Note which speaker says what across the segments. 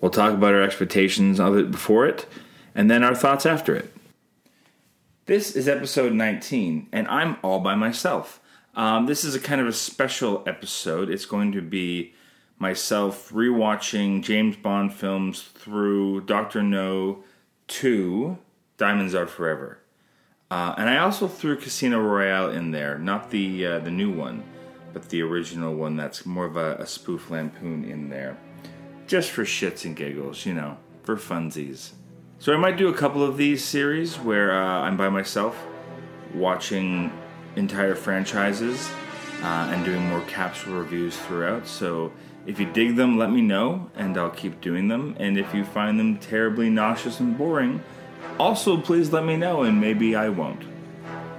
Speaker 1: We'll talk about our expectations of it before it, and then our thoughts after it. This is episode 19, and I'm all by myself. Um, this is a kind of a special episode. It's going to be myself rewatching James Bond films through Doctor No 2 Diamonds Are Forever. Uh, and I also threw Casino Royale in there, not the uh, the new one, but the original one that's more of a, a spoof lampoon in there, just for shits and giggles, you know, for funsies. So I might do a couple of these series where uh, I'm by myself, watching entire franchises, uh, and doing more capsule reviews throughout. So if you dig them, let me know, and I'll keep doing them. And if you find them terribly nauseous and boring, also, please let me know, and maybe I won't.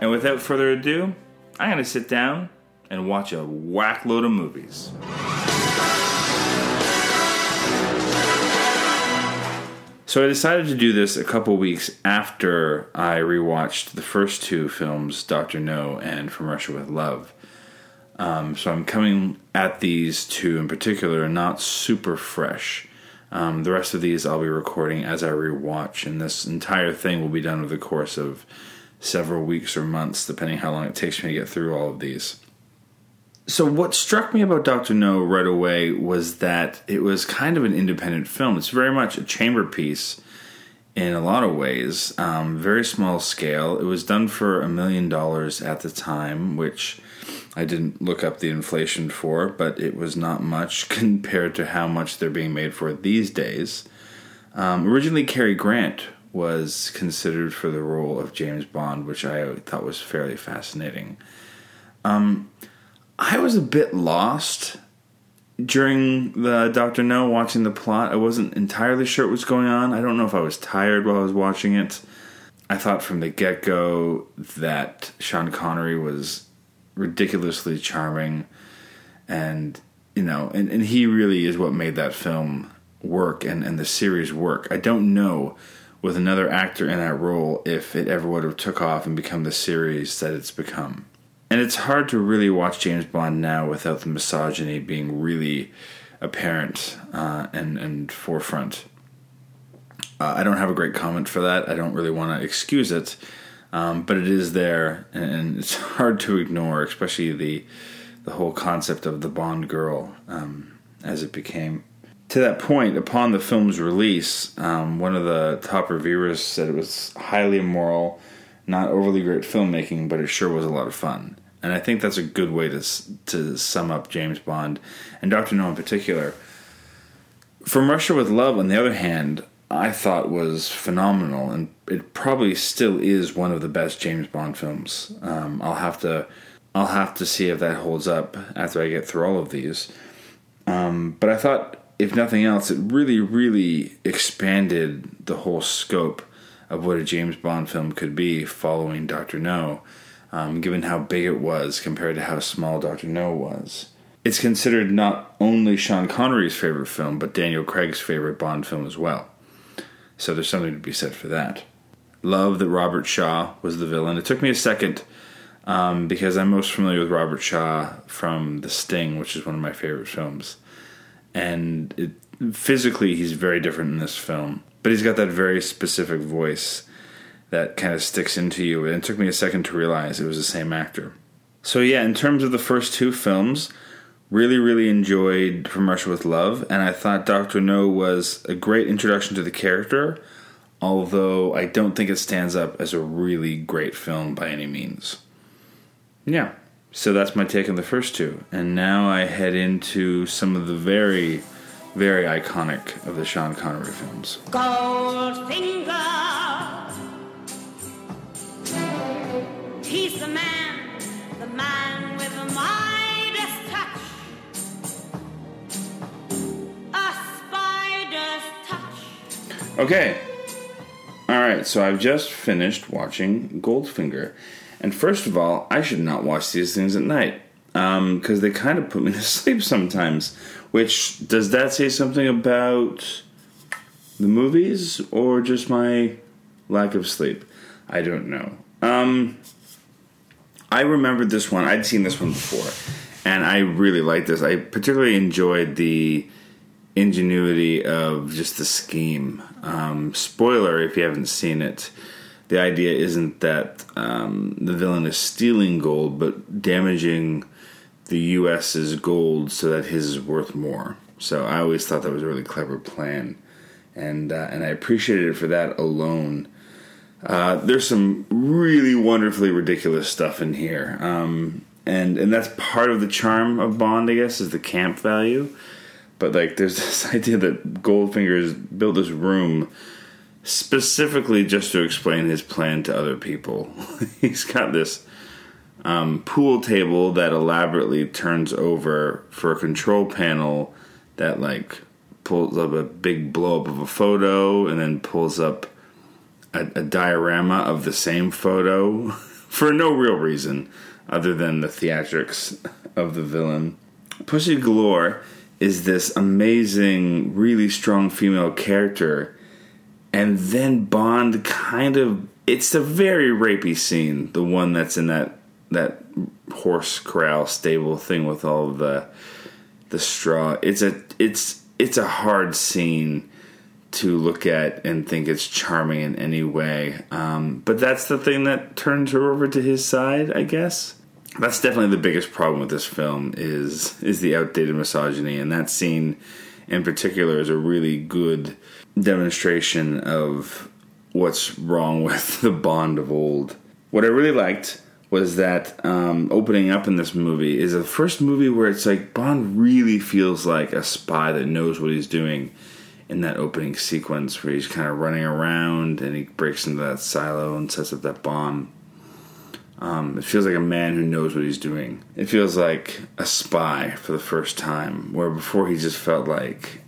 Speaker 1: And without further ado, I'm going to sit down and watch a whack load of movies. So I decided to do this a couple weeks after I rewatched the first two films, Doctor No and From Russia with Love. Um, so I'm coming at these two in particular not super fresh. Um, the rest of these I'll be recording as I rewatch, and this entire thing will be done over the course of several weeks or months, depending how long it takes me to get through all of these. So, what struck me about Dr. No right away was that it was kind of an independent film. It's very much a chamber piece in a lot of ways, um, very small scale. It was done for a million dollars at the time, which I didn't look up the inflation for, but it was not much compared to how much they're being made for these days. Um, originally, Cary Grant was considered for the role of James Bond, which I thought was fairly fascinating. Um, I was a bit lost during the Doctor No watching the plot. I wasn't entirely sure what was going on. I don't know if I was tired while I was watching it. I thought from the get go that Sean Connery was ridiculously charming and you know and, and he really is what made that film work and, and the series work. I don't know with another actor in that role if it ever would have took off and become the series that it's become. And it's hard to really watch James Bond now without the misogyny being really apparent uh, and and forefront. Uh, I don't have a great comment for that. I don't really want to excuse it, um, but it is there, and it's hard to ignore, especially the the whole concept of the Bond girl um, as it became. To that point, upon the film's release, um, one of the top reviewers said it was highly immoral, not overly great filmmaking, but it sure was a lot of fun. And I think that's a good way to to sum up James Bond and Doctor No in particular. From Russia with Love, on the other hand, I thought was phenomenal, and it probably still is one of the best James Bond films. Um, I'll have to I'll have to see if that holds up after I get through all of these. Um, but I thought, if nothing else, it really, really expanded the whole scope of what a James Bond film could be following Doctor No, um, given how big it was compared to how small Doctor No was. It's considered not only Sean Connery's favorite film, but Daniel Craig's favorite Bond film as well. So there's something to be said for that. Love that Robert Shaw was the villain. It took me a second um, because I'm most familiar with Robert Shaw from The Sting, which is one of my favorite films. And it, physically, he's very different in this film, but he's got that very specific voice that kind of sticks into you. And it took me a second to realize it was the same actor. So, yeah, in terms of the first two films, really, really enjoyed From Russia with Love, and I thought Doctor No was a great introduction to the character, although I don't think it stands up as a really great film by any means. Yeah, so that's my take on the first two, and now I head into some of the very, very iconic of the Sean Connery films.
Speaker 2: Goldfinger. He's the man, the man with the Midas touch. A spider's touch.
Speaker 1: Okay. All right, so I've just finished watching Goldfinger. And first of all, I should not watch these things at night um, because they kind of put me to sleep sometimes. Which, does that say something about the movies or just my lack of sleep? I don't know. Um, I remembered this one. I'd seen this one before, and I really liked this. I particularly enjoyed the ingenuity of just the scheme. Um, spoiler if you haven't seen it, the idea isn't that um, the villain is stealing gold, but damaging the U.S.'s gold so that his is worth more. So I always thought that was a really clever plan, and uh, and I appreciated it for that alone. Uh, there's some really wonderfully ridiculous stuff in here, um, and and that's part of the charm of Bond, I guess, is the camp value. But like, there's this idea that Goldfinger's built this room specifically just to explain his plan to other people. He's got this um, pool table that elaborately turns over for a control panel that like pulls up a big blow up of a photo and then pulls up a, a diorama of the same photo for no real reason other than the theatrics of the villain. Pussy Galore is this amazing, really strong female character, and then Bond kind of it's a very rapey scene, the one that's in that that horse corral stable thing with all the the straw. It's a it's it's a hard scene to look at and think it's charming in any way. Um, but that's the thing that turns her over to his side, I guess. That's definitely the biggest problem with this film is is the outdated misogyny, and that scene in particular is a really good demonstration of what's wrong with the Bond of old. What I really liked was that um, opening up in this movie is the first movie where it's like Bond really feels like a spy that knows what he's doing in that opening sequence where he's kind of running around and he breaks into that silo and sets up that bomb. Um, it feels like a man who knows what he's doing. It feels like a spy for the first time, where before he just felt like,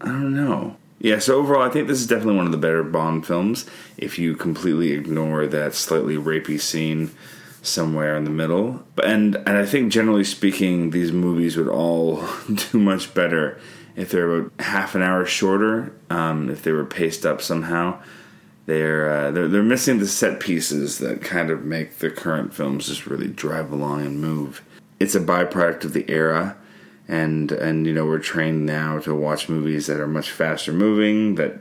Speaker 1: I don't know. Yeah, so overall, I think this is definitely one of the better Bond films if you completely ignore that slightly rapey scene somewhere in the middle. And and I think generally speaking, these movies would all do much better if they're about half an hour shorter. Um, if they were paced up somehow, they're, uh, they're they're missing the set pieces that kind of make the current films just really drive along and move. It's a byproduct of the era. And and you know we're trained now to watch movies that are much faster moving that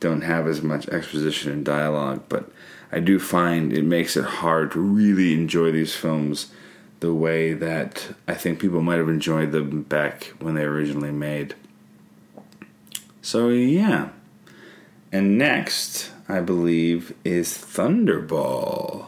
Speaker 1: don't have as much exposition and dialogue, but I do find it makes it hard to really enjoy these films the way that I think people might have enjoyed them back when they were originally made. So, yeah. And next, I believe, is Thunderball.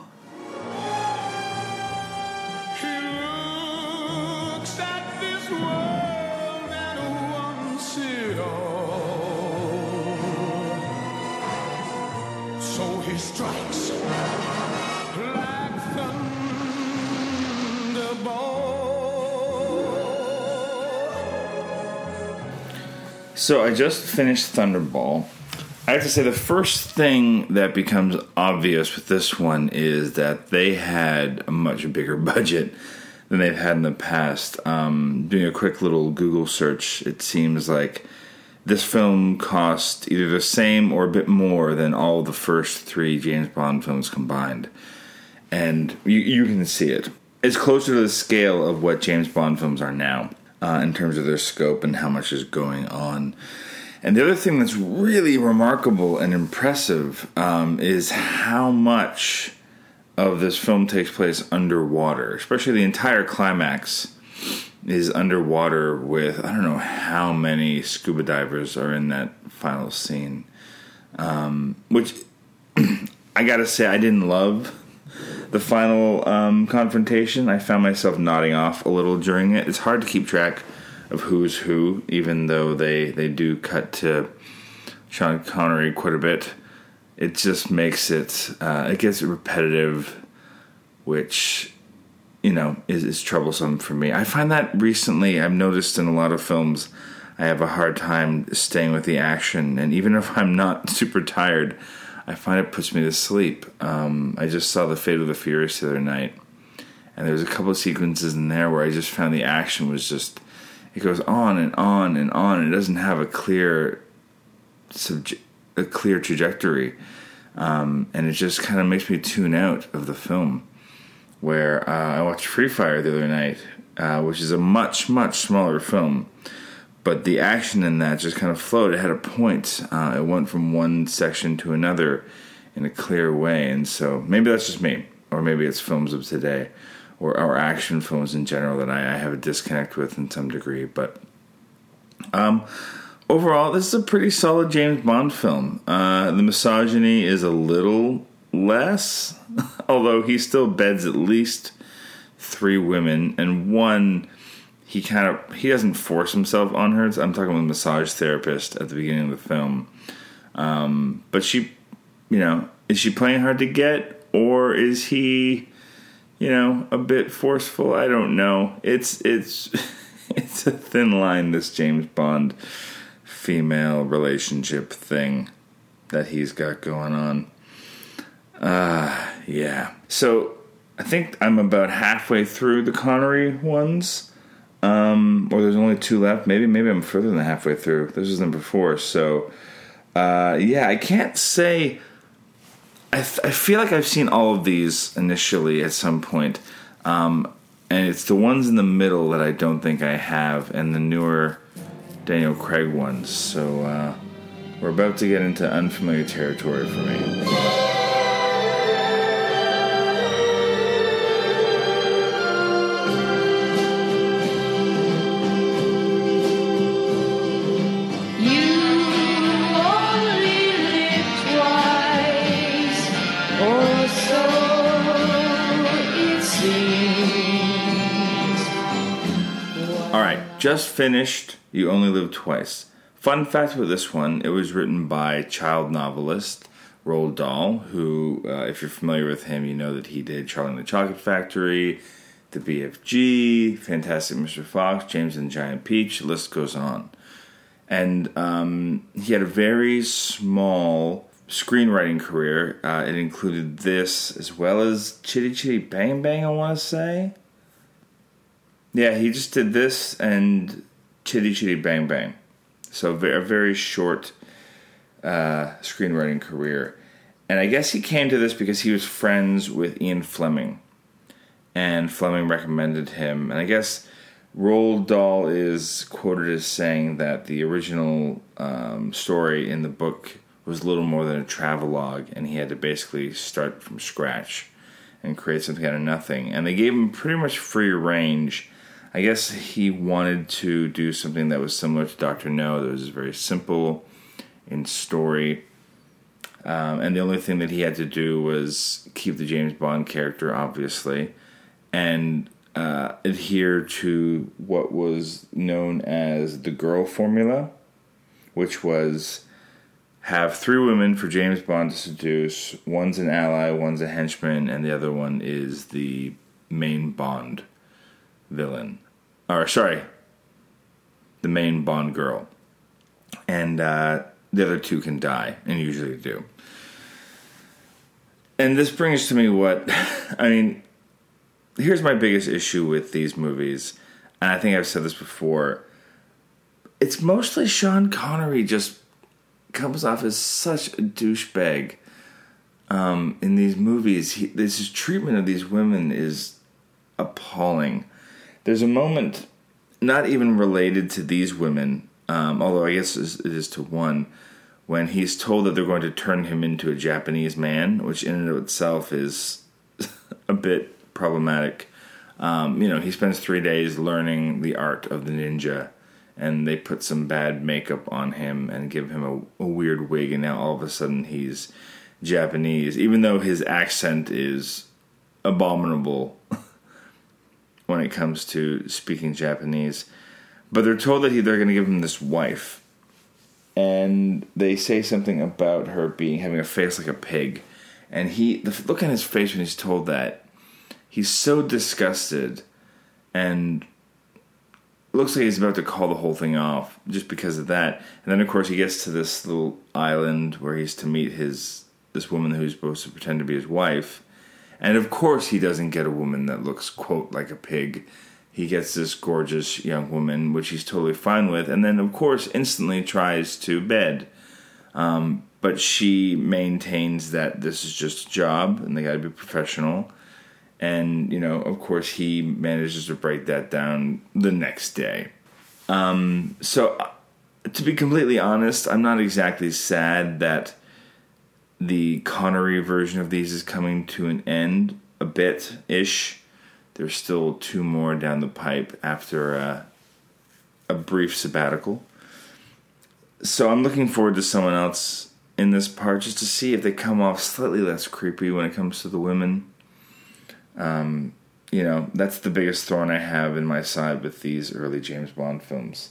Speaker 3: So
Speaker 1: I just finished Thunderball. I have to say the first thing that becomes obvious with this one is that they had a much bigger budget than they've had in the past. Um, doing a quick little Google search, it seems like this film cost either the same or a bit more than all the first three James Bond films combined. And you, you can see it. It's closer to the scale of what James Bond films are now uh, in terms of their scope and how much is going on. And the other thing that's really remarkable and impressive um, is how much of this film takes place underwater, especially the entire climax is underwater with I don't know how many scuba divers are in that final scene. Um, which I gotta say, I didn't love the final um, confrontation. I found myself nodding off a little during it. It's hard to keep track of who's who, even though they, they do cut to Sean Connery quite a bit. It just makes it, uh, it gets repetitive, which you know is, is troublesome for me. I find that recently I've noticed in a lot of films, I have a hard time staying with the action, and even if I'm not super tired, I find it puts me to sleep. Um, I just saw the Fate of the Furious the other night, and there was a couple of sequences in there where I just found the action was just it goes on and on and on. And it doesn't have a clear a clear trajectory, um, and it just kind of makes me tune out of the film. Where uh, I watched Free Fire the other night, uh, which is a much much smaller film, but the action in that just kind of flowed. It had a point. Uh, it went from one section to another in a clear way, and so maybe that's just me, or maybe it's films of today, or, or action films in general that I, I have a disconnect with in some degree. But um, overall, this is a pretty solid James Bond film. Uh, the misogyny is a little less, although he still beds at least three women, and one he kind of he doesn't force himself on her. I'm talking with a massage therapist at the beginning of the film, um, but she, you know, is she playing hard to get, or is he, you know, a bit forceful? I don't know. It's it's it's a thin line. This James Bond female relationship thing that he's got going on. Uh, yeah. So I think I'm about halfway through the Connery ones. Um, or there's only two left. Maybe maybe I'm further than halfway through. This is number four. So uh, yeah, I can't say. I, th- I feel like I've seen all of these initially at some point. Um, and it's the ones in the middle that I don't think I have, and the newer Daniel Craig ones. So uh, we're about to get into unfamiliar territory for me. Just finished. You only live twice. Fun fact with this one: it was written by child novelist Roald Dahl, who, uh, if you're familiar with him, you know that he did Charlie and the Chocolate Factory, The BFG, Fantastic Mr. Fox, James and Giant Peach. The list goes on. And um, he had a very small screenwriting career. Uh, it included this as well as Chitty Chitty Bang Bang. I want to say. Yeah, he just did this and Chitty Chitty Bang Bang. So a very short uh, screenwriting career. And I guess he came to this because he was friends with Ian Fleming. And Fleming recommended him. And I guess Roald Dahl is quoted as saying that the original um, story in the book was little more than a travelogue, and he had to basically start from scratch and create something out of nothing. And they gave him pretty much free range. I guess he wanted to do something that was similar to Doctor No, that was very simple in story. Um, and the only thing that he had to do was keep the James Bond character, obviously, and uh, adhere to what was known as the girl formula, which was have three women for James Bond to seduce. One's an ally, one's a henchman, and the other one is the main Bond villain. Or, sorry, the main Bond girl. And uh, the other two can die, and usually do. And this brings to me what I mean. Here's my biggest issue with these movies, and I think I've said this before. It's mostly Sean Connery just comes off as such a douchebag um, in these movies. He, this treatment of these women is appalling. There's a moment, not even related to these women, um, although I guess it is to one, when he's told that they're going to turn him into a Japanese man, which in and of itself is a bit problematic. Um, you know, he spends three days learning the art of the ninja, and they put some bad makeup on him and give him a, a weird wig, and now all of a sudden he's Japanese, even though his accent is abominable when it comes to speaking Japanese. But they're told that he, they're going to give him this wife, and they say something about her being having a face like a pig, and he the look on his face when he's told that he's so disgusted and looks like he's about to call the whole thing off just because of that. And then of course he gets to this little island where he's to meet his this woman who's supposed to pretend to be his wife. And of course he doesn't get a woman that looks quote like a pig. He gets this gorgeous young woman, which he's totally fine with, and then of course instantly tries to bed. Um, but she maintains that this is just a job and they got to be professional. And you know, of course, he manages to break that down the next day. Um, so, uh, to be completely honest, I'm not exactly sad that the Connery version of these is coming to an end a bit ish. There's still two more down the pipe after a, a brief sabbatical. So I'm looking forward to someone else in this part just to see if they come off slightly less creepy when it comes to the women. Um, you know, that's the biggest thorn I have in my side with these early James Bond films.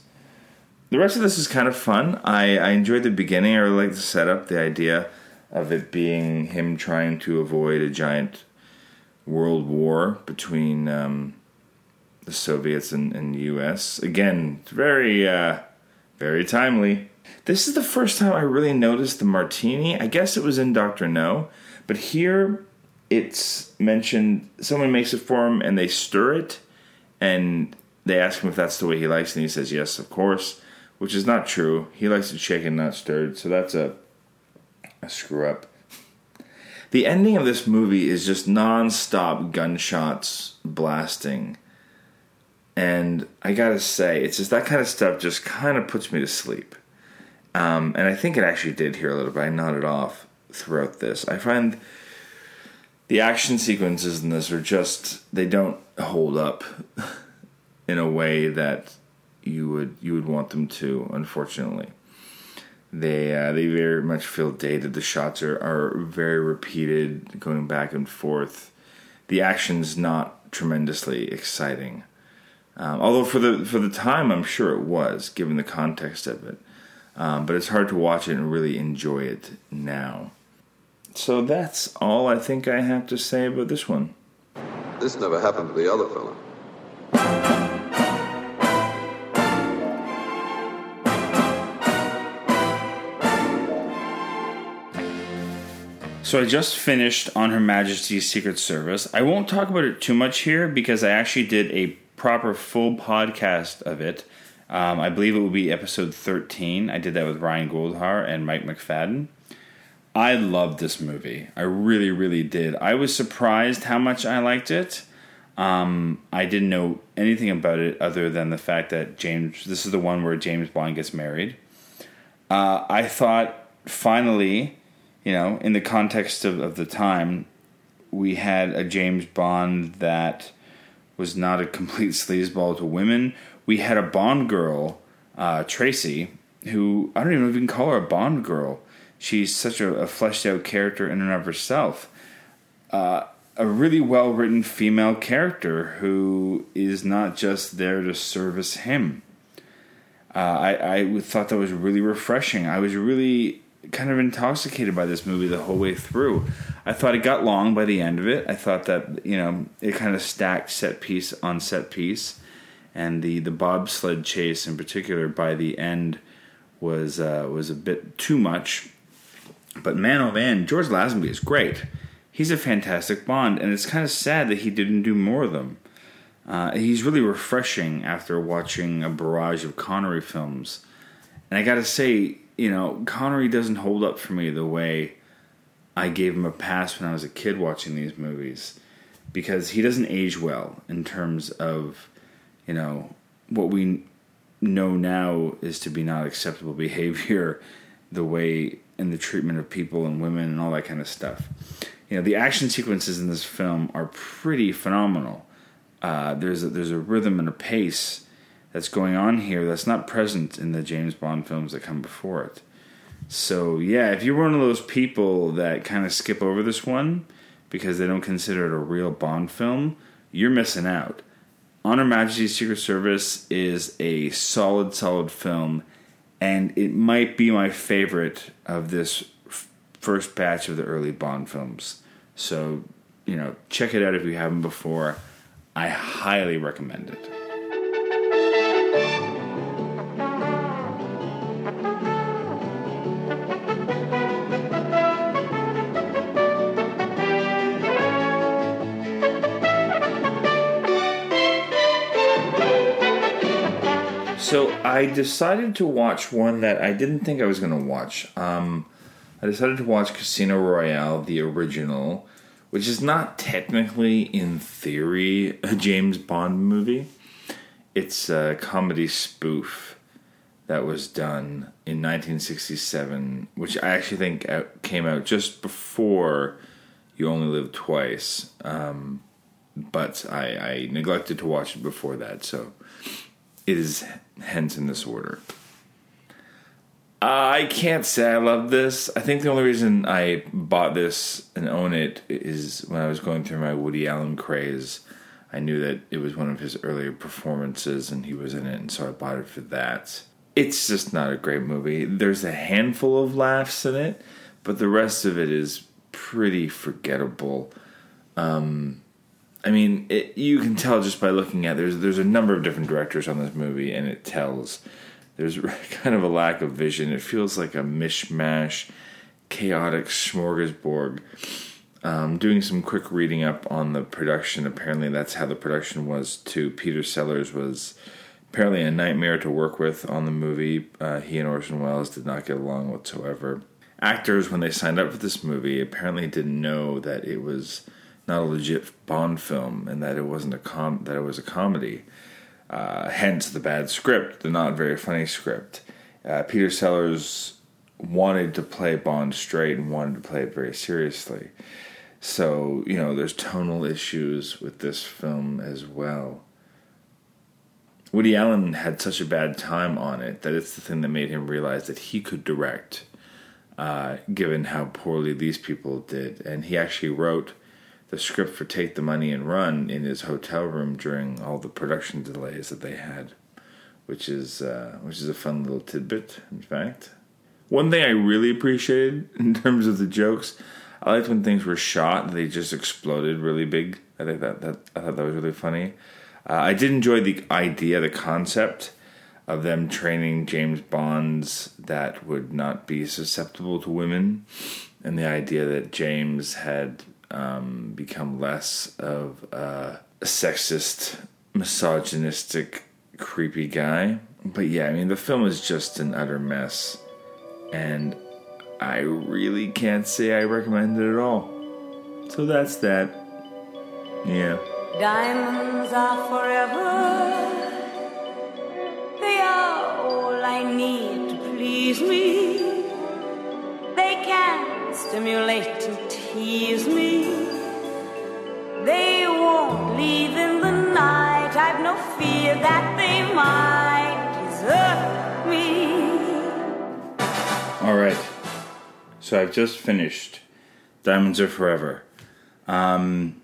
Speaker 1: The rest of this is kind of fun. I, I enjoyed the beginning. I really like the setup, the idea of it being him trying to avoid a giant world war between um, the Soviets and, and U.S. Again, very, uh, very timely. This is the first time I really noticed the martini. I guess it was in Doctor No, but here it's mentioned. Someone makes it for him and they stir it, and they ask him if that's the way he likes, it, and he says yes, of course, which is not true. He likes it shaken, not stirred. So that's a a screw up. The ending of this movie is just non-stop gunshots blasting. And I gotta say, it's just that kind of stuff just kind of puts me to sleep. Um, and I think it actually did here a little bit. I nodded off throughout this. I find the action sequences in this are just they don't hold up in a way that you would you would want them to. Unfortunately, they uh, they very much feel dated. The shots are are very repeated, going back and forth. The action's not tremendously exciting. Um, although for the for the time, I'm sure it was, given the context of it. Um, but it's hard to watch it and really enjoy it now. So that's all I think I have to say about this one.
Speaker 4: This never happened to the other fellow.
Speaker 1: So I just finished on Her Majesty's Secret Service. I won't talk about it too much here because I actually did a proper full podcast of it. Um, I believe it will be episode 13. I did that with Ryan Goldhar and Mike McFadden. I loved this movie. I really, really did. I was surprised how much I liked it. Um, I didn't know anything about it other than the fact that James. This is the one where James Bond gets married. Uh, I thought finally, you know, in the context of, of the time, we had a James Bond that was not a complete sleazeball to women. We had a Bond girl, uh, Tracy, who I don't even know if you can call her a Bond girl. She's such a, a fleshed out character in and of herself. Uh, a really well written female character who is not just there to service him. Uh, I, I thought that was really refreshing. I was really kind of intoxicated by this movie the whole way through. I thought it got long by the end of it. I thought that you know it kind of stacked set piece on set piece, and the the bobsled chase in particular by the end was uh, was a bit too much. But man, oh man, George Lazenby is great. He's a fantastic Bond, and it's kind of sad that he didn't do more of them. Uh, he's really refreshing after watching a barrage of Connery films. And I gotta say, you know, Connery doesn't hold up for me the way I gave him a pass when I was a kid watching these movies. Because he doesn't age well in terms of, you know, what we know now is to be not acceptable behavior, the way and the treatment of people and women and all that kind of stuff. You know, the action sequences in this film are pretty phenomenal. Uh, there's a, there's a rhythm and a pace that's going on here that's not present in the James Bond films that come before it. So yeah, if you're one of those people that kind of skip over this one because they don't consider it a real Bond film, you're missing out. On Her Majesty's Secret Service is a solid, solid film, and it might be my favorite of this f- first batch of the early Bond films. So, you know, check it out if you haven't before. I highly recommend it. So I decided to watch one that I didn't think I was going to watch. Um, I decided to watch Casino Royale, the original, which is not technically, in theory, a James Bond movie. It's a comedy spoof that was done in 1967, which I actually think came out just before You Only Live Twice. Um, but I, I neglected to watch it before that, so is hence in this order. I can't say I love this. I think the only reason I bought this and own it is when I was going through my Woody Allen craze. I knew that it was one of his earlier performances and he was in it, and so I bought it for that. It's just not a great movie. There's a handful of laughs in it, but the rest of it is pretty forgettable. Um, I mean, it, you can tell just by looking at there's there's a number of different directors on this movie, and it tells. There's kind of a lack of vision. It feels like a mishmash, chaotic smorgasbord. Um, doing some quick reading up on the production. Apparently, that's how the production was too. Peter Sellers was apparently a nightmare to work with on the movie. Uh, he and Orson Welles did not get along whatsoever. Actors, when they signed up for this movie, apparently didn't know that it was not a legit Bond film and that it wasn't a com that it was a comedy. Uh, hence the bad script, the not very funny script. Uh, Peter Sellers wanted to play Bond straight and wanted to play it very seriously. So, you know, there's tonal issues with this film as well. Woody Allen had such a bad time on it that it's the thing that made him realize that he could direct, uh, given how poorly these people did. And he actually wrote the script for Take the Money and Run in his hotel room during all the production delays that they had, which is uh, which is a fun little tidbit. In fact, one thing I really appreciated in terms of the jokes, I liked when things were shot; they just exploded really big. I think that that I thought that was really funny. Uh, I did enjoy the idea, the concept of them training James Bonds that would not be susceptible to women, and the idea that James had um, become less of a sexist, misogynistic, creepy guy. But yeah, I mean, the film is just an utter mess, and I really can't say I recommend it at all. So that's that. Yeah.
Speaker 2: Diamonds are forever. They are all I need to please me. Stimulate and tease me. They won't leave in the night. I've no fear that they might desert me.
Speaker 1: All right. So I've just finished Diamonds Are Forever. Um,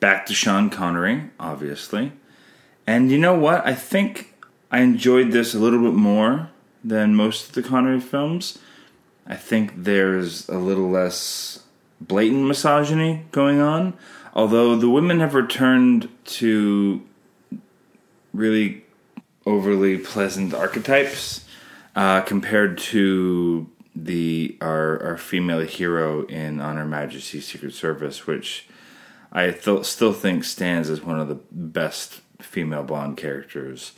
Speaker 1: back to Sean Connery, obviously. And you know what? I think I enjoyed this a little bit more than most of the Connery films. I think there's a little less blatant misogyny going on. Although the women have returned to really overly pleasant archetypes uh, compared to the our our female hero in On Her Majesty's Secret Service, which I th- still think stands as one of the best female Bond characters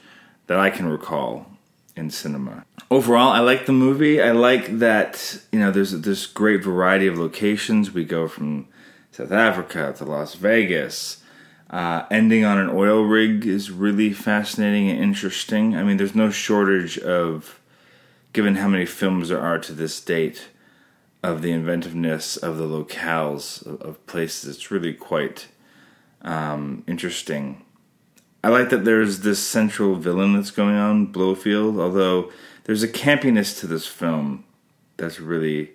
Speaker 1: that I can recall in cinema. Overall, I like the movie. I like that you know there's this great variety of locations. We go from South Africa to Las Vegas. Uh, ending on an oil rig is really fascinating and interesting. I mean, there's no shortage of, given how many films there are to this date, of the inventiveness of the locales of, of places. It's really quite um, interesting. I like that there's this central villain that's going on, Blofeld, although there's a campiness to this film that's really.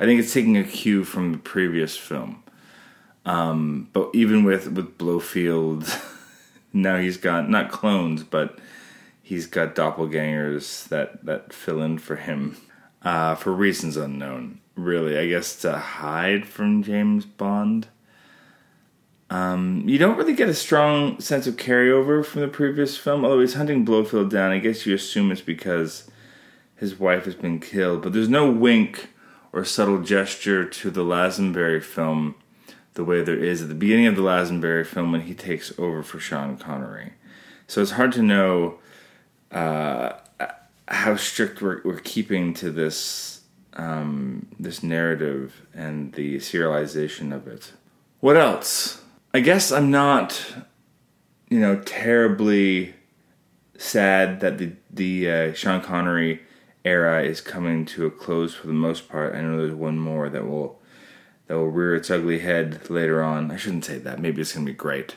Speaker 1: I think it's taking a cue from the previous film. Um, but even with, with Blofeld, now he's got not clones, but he's got doppelgangers that, that fill in for him uh, for reasons unknown. Really, I guess to hide from James Bond. Um, you don't really get a strong sense of carryover from the previous film, although he's hunting Blofeld down. I guess you assume it's because his wife has been killed, but there's no wink or subtle gesture to the Lazenberry film the way there is at the beginning of the Lazenberry film when he takes over for Sean Connery. So it's hard to know uh, how strict we're, we're keeping to this um, this narrative and the serialization of it. What else? I guess I'm not, you know, terribly sad that the the uh, Sean Connery era is coming to a close for the most part. I know there's one more that will that will rear its ugly head later on. I shouldn't say that. Maybe it's gonna be great.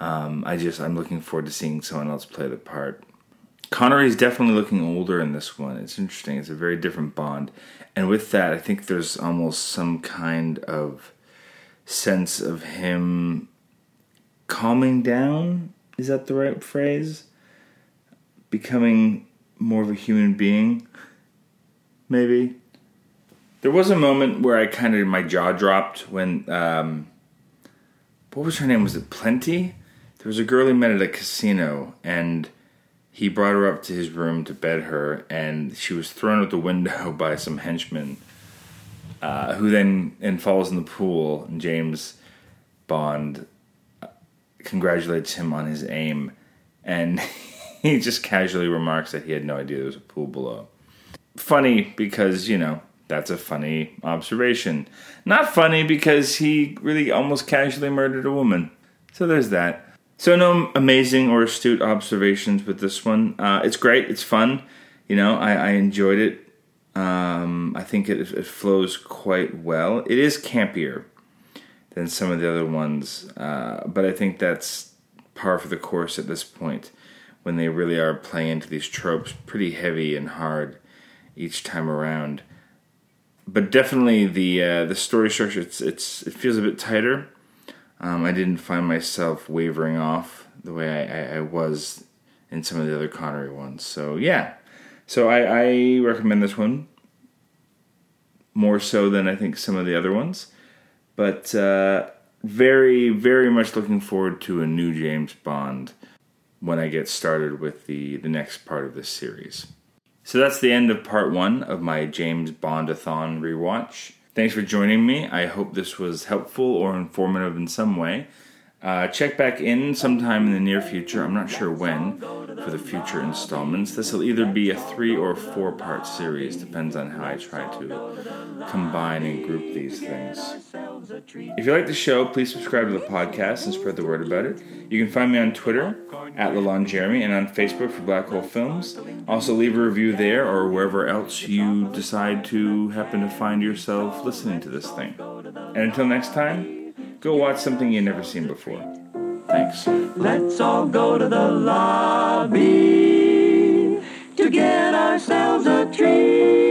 Speaker 1: Um, I just I'm looking forward to seeing someone else play the part. Connery is definitely looking older in this one. It's interesting. It's a very different Bond, and with that, I think there's almost some kind of sense of him calming down. Is that the right phrase? Becoming more of a human being, maybe. There was a moment where I kind of my jaw dropped when um, what was her name? Was it Plenty? There was a girl he met at a casino, and he brought her up to his room to bed her, and she was thrown out the window by some henchmen, uh, who then and falls in the pool. And James Bond congratulates him on his aim, and he just casually remarks that he had no idea there was a pool below. Funny because you know that's a funny observation. Not funny because he really almost casually murdered a woman. So there's that. So no amazing or astute observations with this one. Uh, it's great. It's fun. You know, I, I enjoyed it. Um, I think it, it flows quite well. It is campier than some of the other ones, uh, but I think that's par for the course at this point when they really are playing into these tropes pretty heavy and hard each time around. But definitely the uh, the story structure it's it's it feels a bit tighter. Um, I didn't find myself wavering off the way I, I, I was in some of the other Connery ones. So yeah, so I, I recommend this one more so than I think some of the other ones. But uh, very very much looking forward to a new James Bond when I get started with the the next part of this series. So that's the end of part one of my James Bondathon rewatch. Thanks for joining me. I hope this was helpful or informative in some way. Uh, check back in sometime in the near future. I'm not sure when for the future installments. This will either be a three or four part series, depends on how I try to combine and group these things. If you like the show, please subscribe to the podcast and spread the word about it. You can find me on Twitter at Lalonde Jeremy and on Facebook for Black Hole Films. Also, leave a review there or wherever else you decide to happen to find yourself listening to this thing. And until next time, Go watch something you've never seen before. Thanks.
Speaker 5: Let's all go to the lobby to get ourselves a treat.